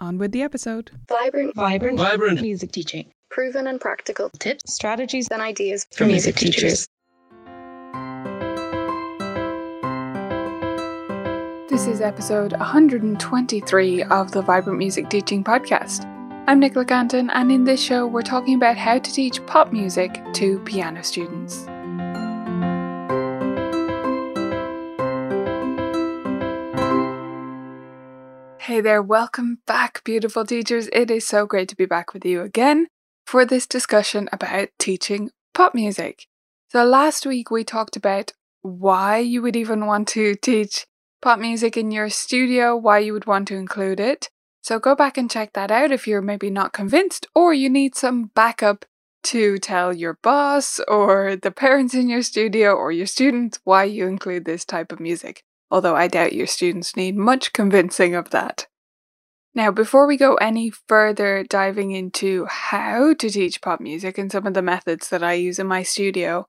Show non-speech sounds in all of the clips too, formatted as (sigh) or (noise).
On with the episode. Vibrant, Vibrant, Vibrant. music teaching. proven and practical Tips, strategies and ideas for music teachers. This is episode 123 of the Vibrant Music Teaching Podcast. I'm Nicola Cantan, and in this show, we're talking about how to teach pop music to piano students. Hey there, welcome back, beautiful teachers. It is so great to be back with you again for this discussion about teaching pop music. So, last week we talked about why you would even want to teach pop music in your studio, why you would want to include it. So, go back and check that out if you're maybe not convinced or you need some backup to tell your boss or the (laughs) parents in your studio or your students why you include this type of music although I doubt your students need much convincing of that. Now, before we go any further diving into how to teach pop music and some of the methods that I use in my studio,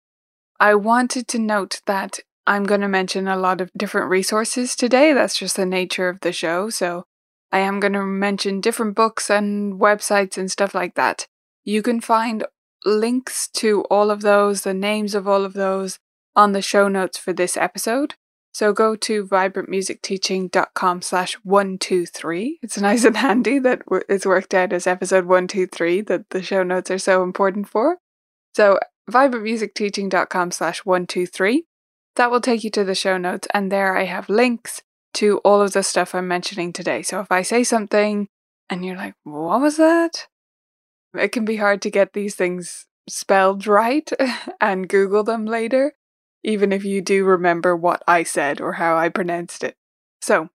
I wanted to note that I'm going to mention a lot of different resources today. That's just the nature of the show. So I am going to mention different books and websites and stuff like that. You can find links to all of those, the names of all of those, on the show notes for this episode. So go to vibrantmusicteaching.com slash 123. It's nice and handy that it's worked out as episode 123 that the show notes are so important for. So vibrantmusicteaching.com slash 123. That will take you to the show notes and there I have links to all of the stuff I'm mentioning today. So if I say something and you're like, what was that? It can be hard to get these things spelled (laughs) right and Google them later even if you do remember what I said or how I pronounced it. So,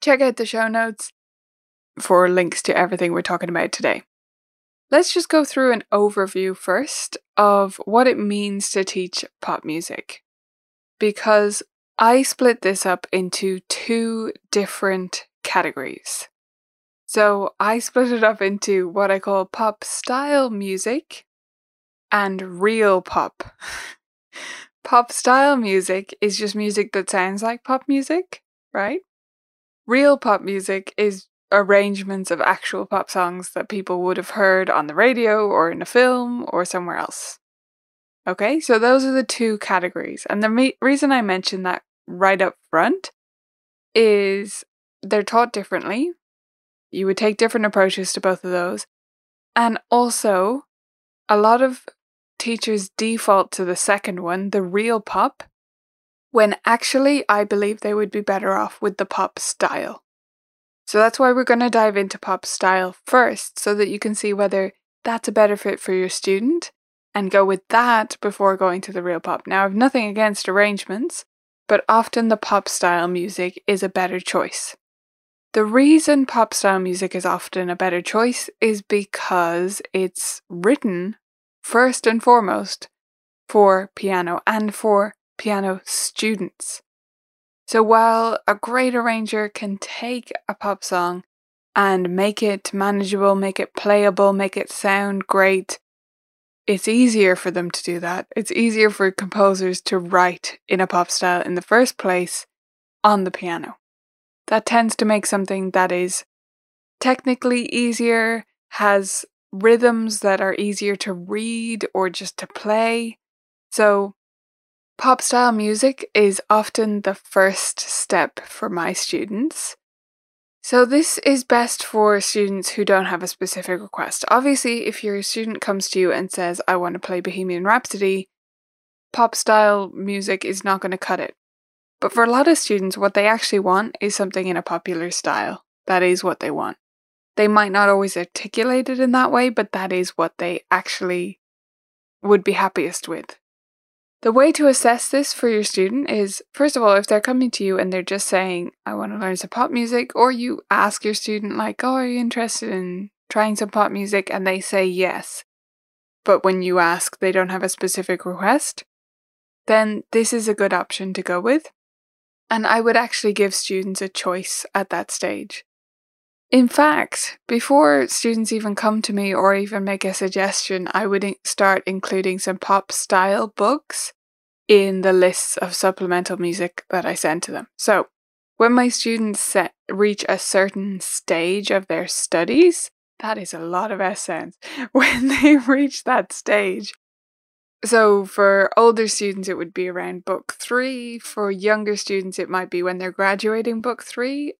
check out the show notes for links to everything we're talking about today. Let's just go through an overview first of what it means to teach pop music. Because I split this up into two different categories. So I split it up into what I call pop style music and real pop. (laughs) Pop style music is just music that sounds like pop music, right? Real pop music is arrangements of actual pop songs that people would have heard on the radio or in a film or somewhere else. Okay, so those are the two categories. And the me- reason I mention that right up front is they're taught differently. You would take different approaches to both of those. And also, a lot of teachers default to the second one, the real pop, when actually I believe they would be better off with the pop style. So that's why we're going to dive into pop style first, so that you can see whether that's a better fit for your student and go with that before going to the real pop. Now, I've nothing against arrangements, but often the pop style music is a better choice. The reason pop style music is often a better choice is because it's written first and foremost for piano and for piano students. So while a great arranger can take a pop song and make it manageable, make it playable, make it sound great, it's easier for them to do that. It's easier for composers to write in a pop style in the first place on the piano. That tends to make something that is technically easier, has rhythms that are easier to read or just to play. So, pop style music is often the first step for my students. So, this is best for students who don't have a specific request. Obviously, if your student comes to you and says, I want to play Bohemian Rhapsody, pop style music is not going to cut it. But for a lot of students, what they actually want is something in a popular style. That is what they want. They might not always articulate it in that way, but that is what they actually would be happiest with. The way to assess this for your student is first of all, if they're coming to you and they're just saying, I want to learn some pop music, or you ask your student, like, oh, are you interested in trying some pop music? And they say yes. But when you ask, they don't have a specific request, then this is a good option to go with. And I would actually give students a choice at that stage. In fact, before students even come to me or even make a suggestion, I would start including some pop style books in the lists of supplemental music that I send to them. So, when my students set, reach a certain stage of their studies, that is a lot of sounds. (laughs) When they reach that stage, so for older students, it would be around book three. For younger students, it might be when they're graduating book three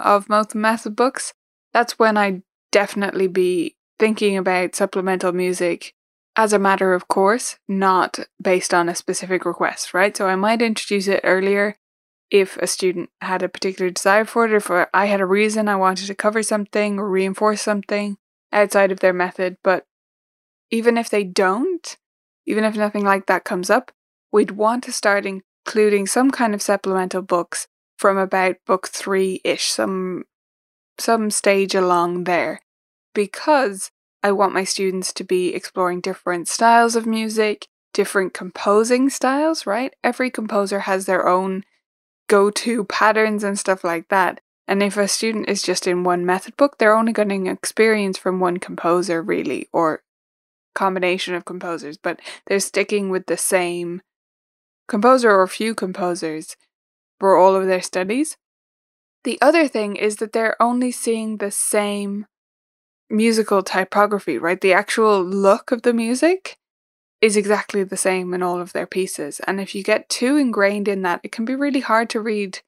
of most method books. That's when I'd definitely be thinking about supplemental music as a matter of course, not based on a specific request, right? So I might introduce it earlier if a student had a particular desire for it, or if I had a reason I wanted to cover something or reinforce something outside of their method. But even if they don't, even if nothing like that comes up, we'd want to start including some kind of supplemental books from about book three ish, some some stage along there. Because I want my students to be exploring different styles of music, different composing styles, right? Every composer has their own go to patterns and stuff like that. And if a student is just in one method book, they're only getting experience from one composer, really, or combination of composers, but they're sticking with the same composer or few composers for all of their studies. The other thing is that they're only seeing the same musical typography, right? The actual look of the music is exactly the same in all of their pieces. And if you get too ingrained in that, it can be really hard to read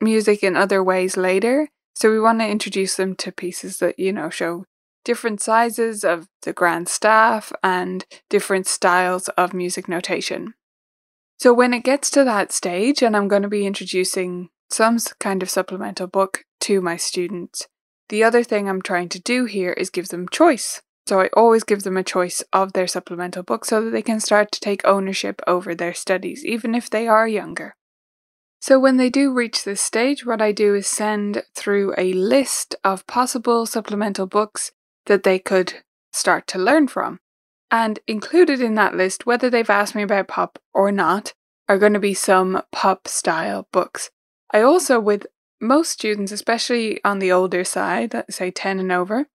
music in other ways later. So we want to introduce them to pieces that, you know, show different sizes of the grand staff and different styles of music notation. So when it gets to that stage, and I'm going to be introducing some kind of supplemental book to my students, the other thing I'm trying to do here is give them choice. So I always give them a choice of their supplemental book so that they can start to take ownership over their studies, even if they are younger. So when they do reach this stage, what I do is send through a list of possible supplemental books that they could start to learn from. And included in that list, whether they've asked me about pop or not, are going to be some pop style books. I also, with most students, especially on the older side, say 10 and over,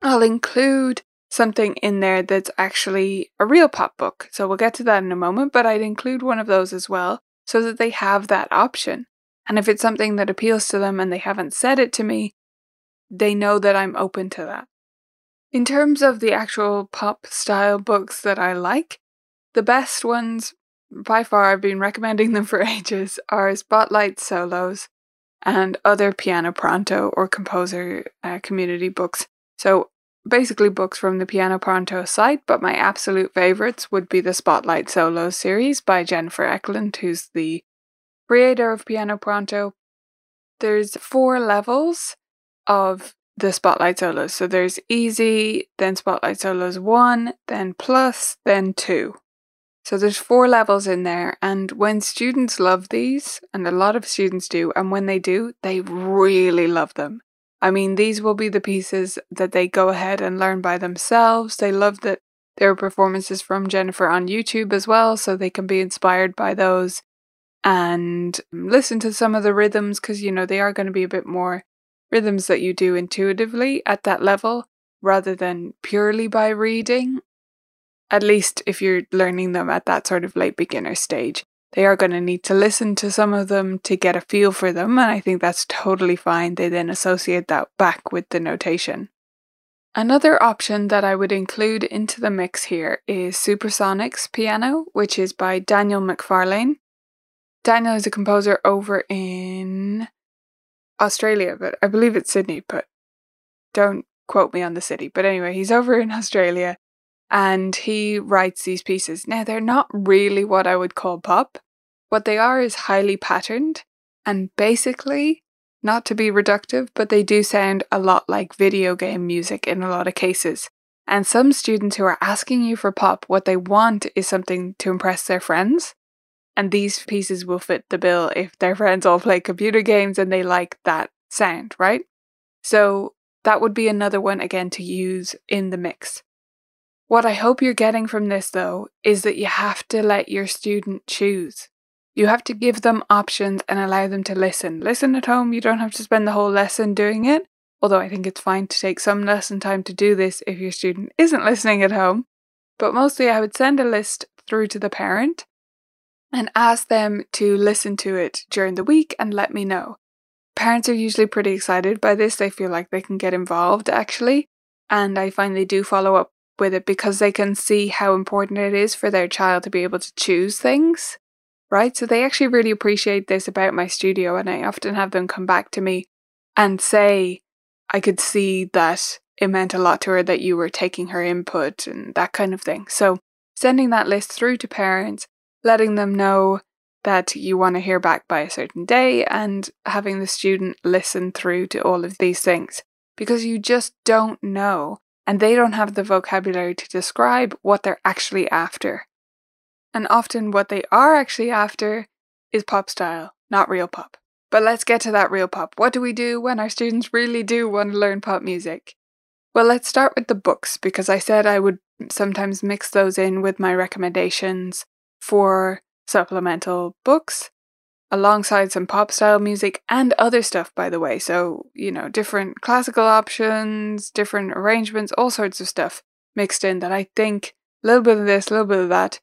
I'll include something in there that's actually a real pop book. So we'll get to that in a moment, but I'd include one of those as well so that they have that option. And if it's something that appeals to them and they haven't said it to me, they know that I'm open to that. In terms of the actual pop style books that I like, the best ones, by far, I've been recommending them (laughs) for ages, are Spotlight Solos and other piano pronto or composer uh, community books. So basically books from the Piano Pronto site, but my absolute favorites would be the Spotlight Solo series by Jennifer Eklund, who's the creator of Piano Pronto. There's four levels of the Spotlight Solos. So there's easy, then Spotlight Solos 1, then plus, then 2. So there's four levels in there, and when students love these, and a lot of students do, and when they do, they really love them. I mean, these will be the pieces that they go ahead and learn by themselves. They love that there are performances from Jennifer on YouTube as well, so they can be inspired by those and listen to some of the rhythms because, you know, they are going to be a bit more rhythms that you do intuitively at that level rather than purely by reading at least if you're learning them at that sort of late beginner stage. They are going to need to listen to some of them to get a feel for them, and I think that's totally fine. They then associate that back with the notation. Another option that I would include into the mix here is Supersonics Piano, which is by Daniel McFarlane. Daniel is a composer over in Australia, but I believe it's Sydney, but don't quote me on the city. But anyway, he's (laughs) over in Australia and he writes these pieces. Now, they're not really what I would call pop. What they are is highly patterned and basically, not to be reductive, but they do sound a lot like video game music in a lot of cases. And some students who are asking you for pop, what they want is something to impress their friends. And these pieces will fit the bill if their friends all play computer games and they like that sound, right? So that would be another one again to use in the mix. What I hope you're getting from this though is that you have to let your student choose. You have to give them options and allow them to listen. Listen at home, you don't have to spend the whole lesson doing it, although I think it's fine to take some lesson time to do this if your student isn't listening at home. But mostly, I would send a list through to the parent and ask them to listen to it during the week and let me know. Parents are usually pretty excited by this, they feel like they can get involved actually, and I find they do follow up with it because they can see how important it is for their child to be able to choose things right? So they actually really appreciate this about my studio, and I often have them come back to me and say, I could see that it meant a lot to her that you were taking her input and that kind of thing. So sending that list through to parents, letting them know that you want to hear back by a certain day, and having the student listen through to all of these things because you just don't know. And they don't have the vocabulary to describe what they're actually after. And often what they are actually after is pop style, not real pop. But let's get to that real pop. What do we do when our students really do want to learn pop music? Well, let's start with the books because I said I would sometimes mix those in with my recommendations for supplemental books alongside some pop style music and other stuff, by the way. So, you know, different classical options, different arrangements, all sorts of stuff mixed in that I think a little bit of this, a little bit of that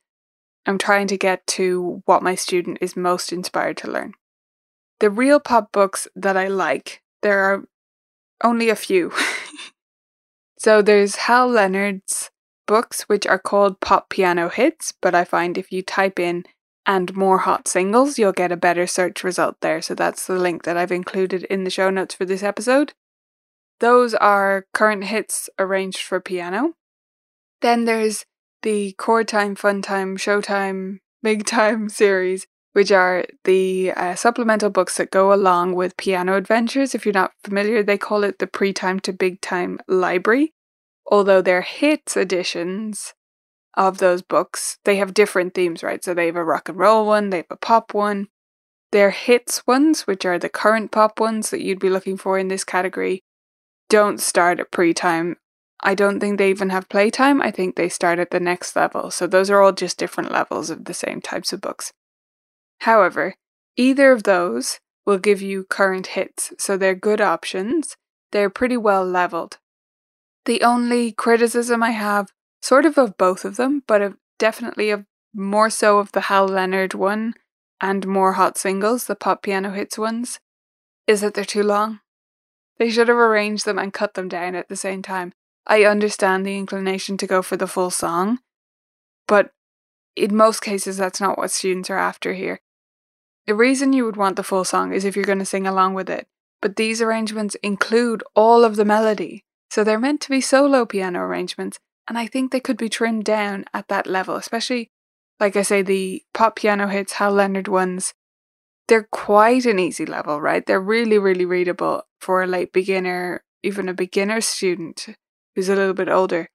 I'm trying to get to what my student is most inspired to learn. The real pop books that I like, there are only a few. (laughs) so there's Hal Leonard's books, which are called Pop Piano Hits, but I find if you type in and more hot singles, you'll get a better search result there. So that's the link that I've included in the show notes for this episode. Those are current hits arranged for piano. Then there's the Chord Time, Fun Time, Showtime, Big Time (laughs) series, which are the uh, supplemental books that go along with Piano Adventures. If you're not familiar, they call it the Pre Time to Big Time Library. Although they're hits editions of those books, they have different themes, right? So they have a rock and roll one, they have a pop one. Their hits ones, which are the current pop ones that you'd be looking for in this category, don't start at pre time I don't think they even have playtime. I think they start at the next level. So those are all just different levels of the same types of books. However, either of those will give you current hits, so they're good options. They're pretty well leveled. The only criticism I have, sort of of both of them, but of definitely of more so of the Hal Leonard one and more hot singles, the pop piano hits ones, is that they're too long. They should have arranged them and cut them down at the same time. I understand the inclination to go for the full song, but in most cases, that's not what students are after here. The reason you would want the full song is if you're going to sing along with it, but these arrangements include all of the melody, so they're meant to be solo piano arrangements, and I think they could be trimmed down at that level, especially, like I say, the pop piano hits, Hal Leonard ones. They're quite an easy level, right? They're really, really readable for a late beginner, even a beginner student who's a little bit older.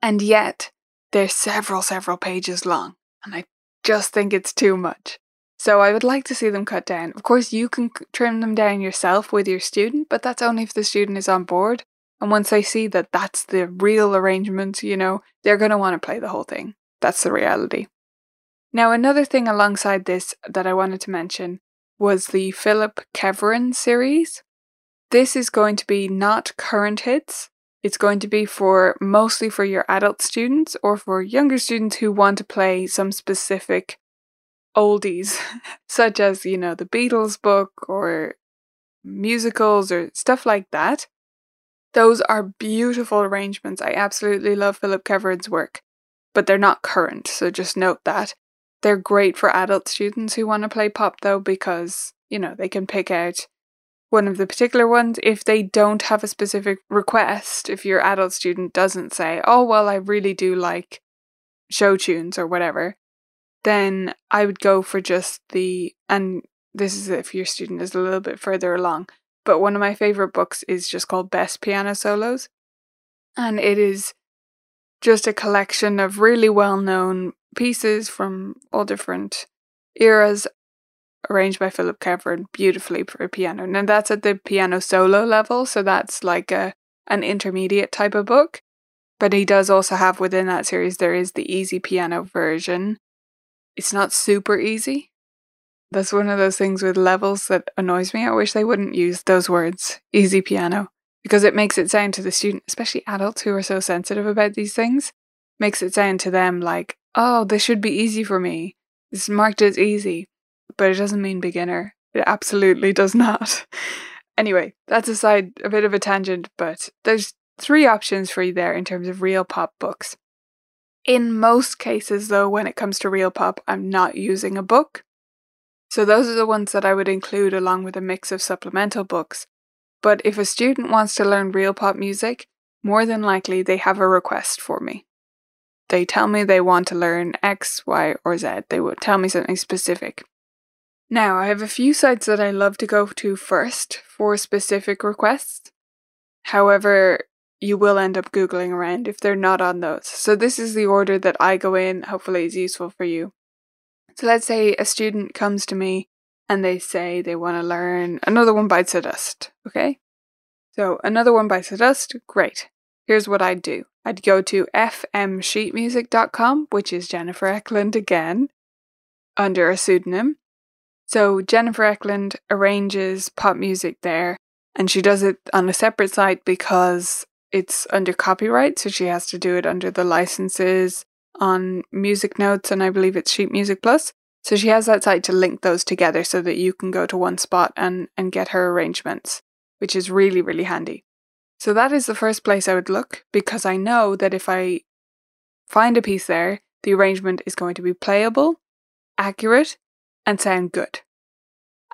And yet, they're several, several pages long, and I just think it's too much. So I would like to see them cut down. Of course, you can trim them down yourself with your student, but that's only if the student is on board. And once they see that that's the real arrangement, you know, they're going to want to play the whole thing. That's the reality. Now, another thing alongside this that I wanted to mention was the Phillip Keveren series. This is going to be not current hits, it's going to be for mostly for your adult students or for younger students who want to play some specific oldies, (laughs) such as, you know, the Beatles book or musicals or stuff like that. Those are beautiful arrangements. I absolutely love Phillip Keveren's work, but they're not current, so just note that. They're great for adult students who want to play pop though because, you know, they can pick out one of the particular ones. If they don't have a specific request, if your adult student doesn't say, oh, well, I really do like show tunes or whatever, then I would go for just the, and this is if your student is a little bit further along, but one of my favorite books is just called Best Piano Solos. And it is just a collection of really well known pieces from all different eras arranged by Phillip Keveren beautifully for piano. Now that's at the piano solo level, so that's like a an intermediate type of book. But he does also have within that series there is the easy piano version. It's not super easy. That's one of those things with levels that annoys me. I wish they wouldn't use those words, easy piano, because it makes it sound to the student, especially adults who are so sensitive about these things, makes it sound to them like, oh, this should be easy for me. Is marked as easy but it doesn't mean beginner. It absolutely does not. (laughs) anyway, that's a side, a bit of a tangent, but there's three options for you there in terms of real pop books. In most cases, though, when it comes to real pop, I'm not using a book. So those are the ones that I would include along with a mix of supplemental books. But if a student wants to learn real pop music, more than likely they have a request for me. They tell me they want to learn X, Y, or Z. They will tell me something specific. Now, I have a few sites that I love to go to first for specific requests. However, you will end up Googling around if they're not on those. So, this is the order that I go in. Hopefully, it's useful for you. So, let's say a student comes to me and they say they want to learn another one bites the dust. Okay? So, another one bites the dust. Great. Here's what I'd do I'd go to fmsheetmusic.com, which is Jennifer Eklund again, under a pseudonym. So Jennifer Eklund arranges pop music there, and she does it on a separate site because it's under copyright, so she has to do it under the licenses on Music Notes, and I believe it's Sheet Music Plus. So she has that site to link those together so that you can go to one spot and, and get her arrangements, which is really, really handy. So that is the first place I would look because I know that if I find a piece there, the arrangement is going to be playable, accurate, and sound good.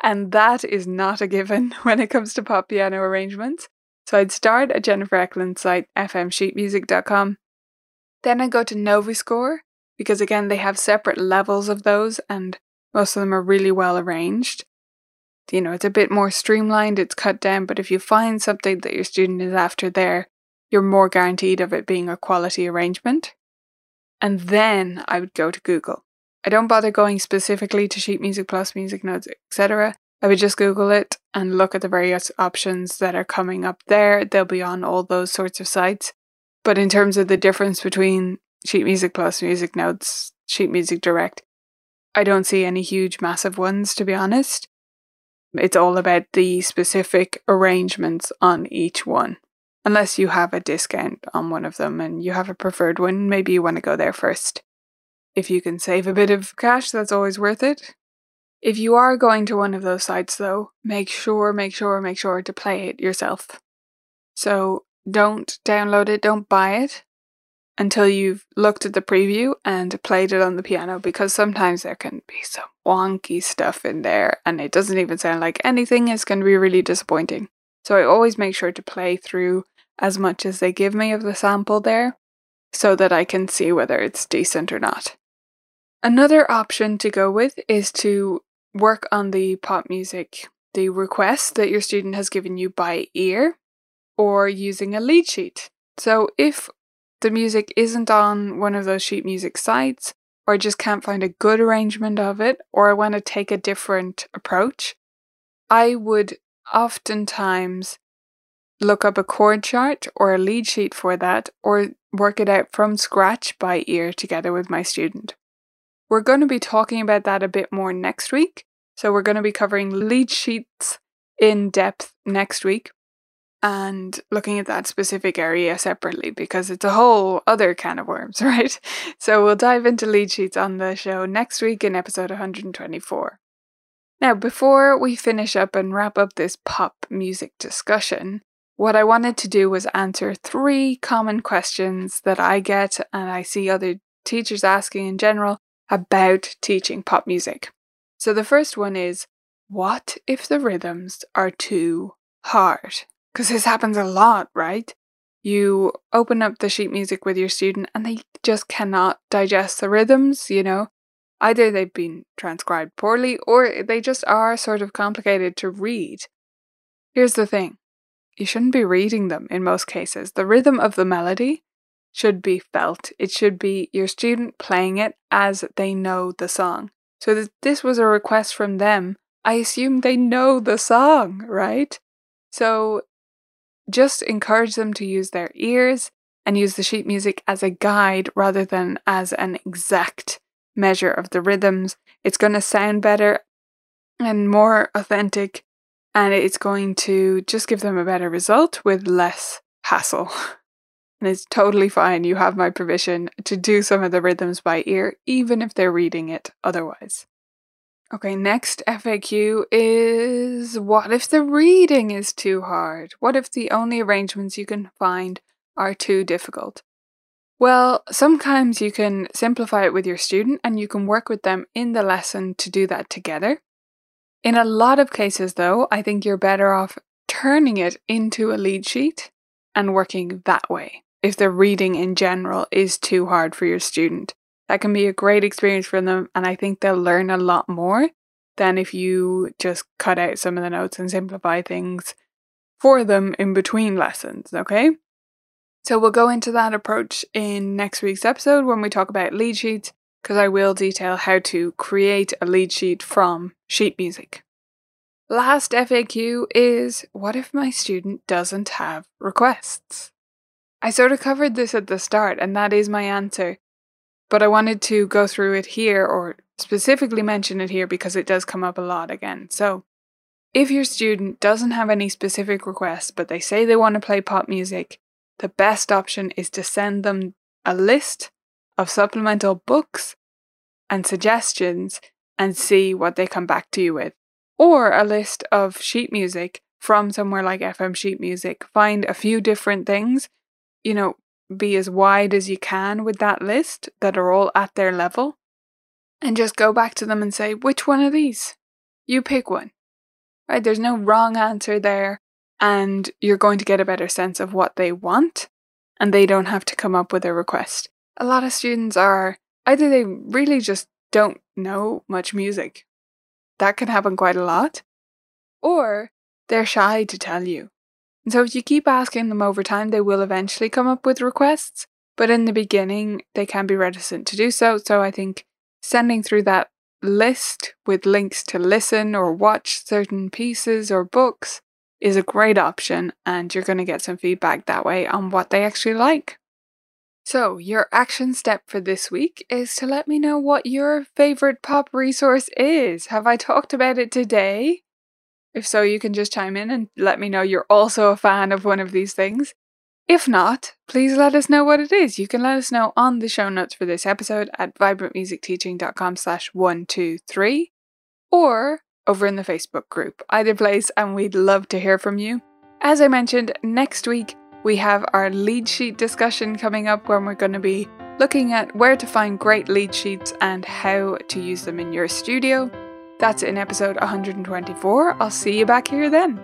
And that is not a given (laughs) when it comes to pop piano arrangements. So I'd start at Jennifer Eklund's site, fmsheetmusic.com. Then I go to Noviscore because again, they have separate levels of those, and most of them are really well arranged. You know, it's a bit more streamlined, it's cut down, but if you find something that your student is after there, you're more guaranteed of it being a quality arrangement. And then I would go to Google. I don't bother going specifically to Sheet Music Plus, Music Notes, etc. I would just Google it and look at the various options that are coming up there. They'll be on all those sorts of sites. But in terms of the difference between Sheet Music Plus, Music Notes, Sheet Music Direct, I don't see any huge, massive ones, to be honest. It's all about the specific arrangements on each one. Unless you have a discount on one of them and you have a preferred one, maybe you want to go there first. If you can save a bit of cash, that's always worth it. If you are going to one of those sites, though, make sure, make sure, make sure to play it yourself. So don't download it, don't buy it until you've looked at the preview and played it on the piano because sometimes there can be some wonky stuff in there and it doesn't even sound like anything. It's going to be really disappointing. So I always make sure to play through as much as they give me of the sample there so that I can see whether it's decent or not. Another option to go with is to work on the pop music, the request that your student has given you by ear or using a lead sheet. So if the music isn't on one of those sheet music sites, or I just can't find a good arrangement of it, or I want to take a different approach, I would oftentimes look up a chord chart or a lead sheet for that, or work it out from scratch by ear together with my student. We're going to be talking about that a bit more next week. So we're going to be covering lead sheets in depth next week and looking at that specific area separately because it's a whole other can of worms, (laughs) right? So we'll dive into lead sheets on the show next week in episode 124. Now, before we finish up and wrap up this pop music discussion, what I wanted to do was answer three common questions that I get and I see other teachers asking in general about teaching pop music. So the first one is what if the rhythms are too hard? Because this happens a lot, right? You open up the sheet music with your student and they just cannot digest the rhythms, you know? Either they've been transcribed poorly or they just are sort of complicated to read. Here's the thing you shouldn't be reading them in most cases. The rhythm of the melody should be felt, it should be your student playing it as they know the song. So this was a request from them, I assume they know the song, right? So just encourage them to use their ears and use the sheet music as a guide rather than as an exact measure of the rhythms. It's going to sound better and more authentic, and it's going to just give them a better result with less hassle. (laughs) And it's totally fine. You have my permission to do some of the rhythms by ear, even if they're reading it otherwise. Okay, next FAQ is what if the reading is too hard? What if the only arrangements you can find are too difficult? Well, sometimes you can simplify it with your student and you can work with them in the lesson to do that together. In a lot of cases, though, I think you're better off turning it into a lead sheet and working that way if the reading in general is too hard for your student that can be a great experience for them. And I think they'll learn a lot more than if you just cut out some of the notes and simplify things for them in between lessons, okay? So we'll go into that approach in next week's episode when we talk about lead sheets, because I will detail how to create a lead sheet from sheet music. Last FAQ is what if my student doesn't have requests? I sort of covered this at the start, and that is my answer. But I wanted to go through it here or specifically mention it here because it does come up a lot again. So, if your student doesn't have any specific requests, but they say they want to play pop music, the best option is to send them a list of supplemental books and suggestions and see what they come back to you with. Or a list of sheet music from somewhere like FM Sheet Music. Find a few different things, you know, be as wide as you can with that list that are all at their level and just go back to them and say, which one of these? You pick one. Right? There's no wrong answer there, and you're going to get a better sense of what they want, and they don't have to come up with a request. A lot of students are either they really just don't know much music. That can happen quite a lot. Or they're shy to tell you. And so if you keep asking them over time, they will eventually come up with requests. But in the beginning, they can be reticent to do so. So I think sending through that list with links to listen or watch certain pieces or books is a great option, and you're going to get some feedback that way on what they actually like. So, your action step for this week is to let me know what your favorite pop resource is. Have I talked about it today? If so, you can just chime in and let me know you're also a fan of one of these things. If not, please let us know what it is. You can let us know on the show notes for this episode at vibrantmusicteaching.com slash 123 or over in the Facebook group. Either place, and we'd love to hear from you. As I mentioned, next week we have our lead sheet discussion coming up when we're going to be looking at where to find great lead sheets and how to use them in your studio. That's in episode 124. I'll see you back here then.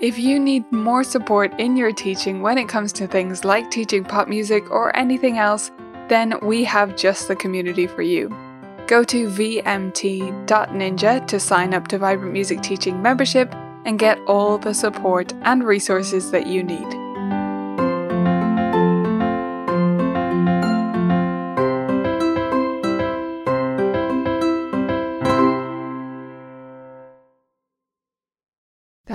If you need more support in your teaching when it comes to things like teaching pop music or anything else, then we have just the community for you. Go to vmt.ninja to sign up to Vibrant Music Teaching membership and get all the support and resources that you need.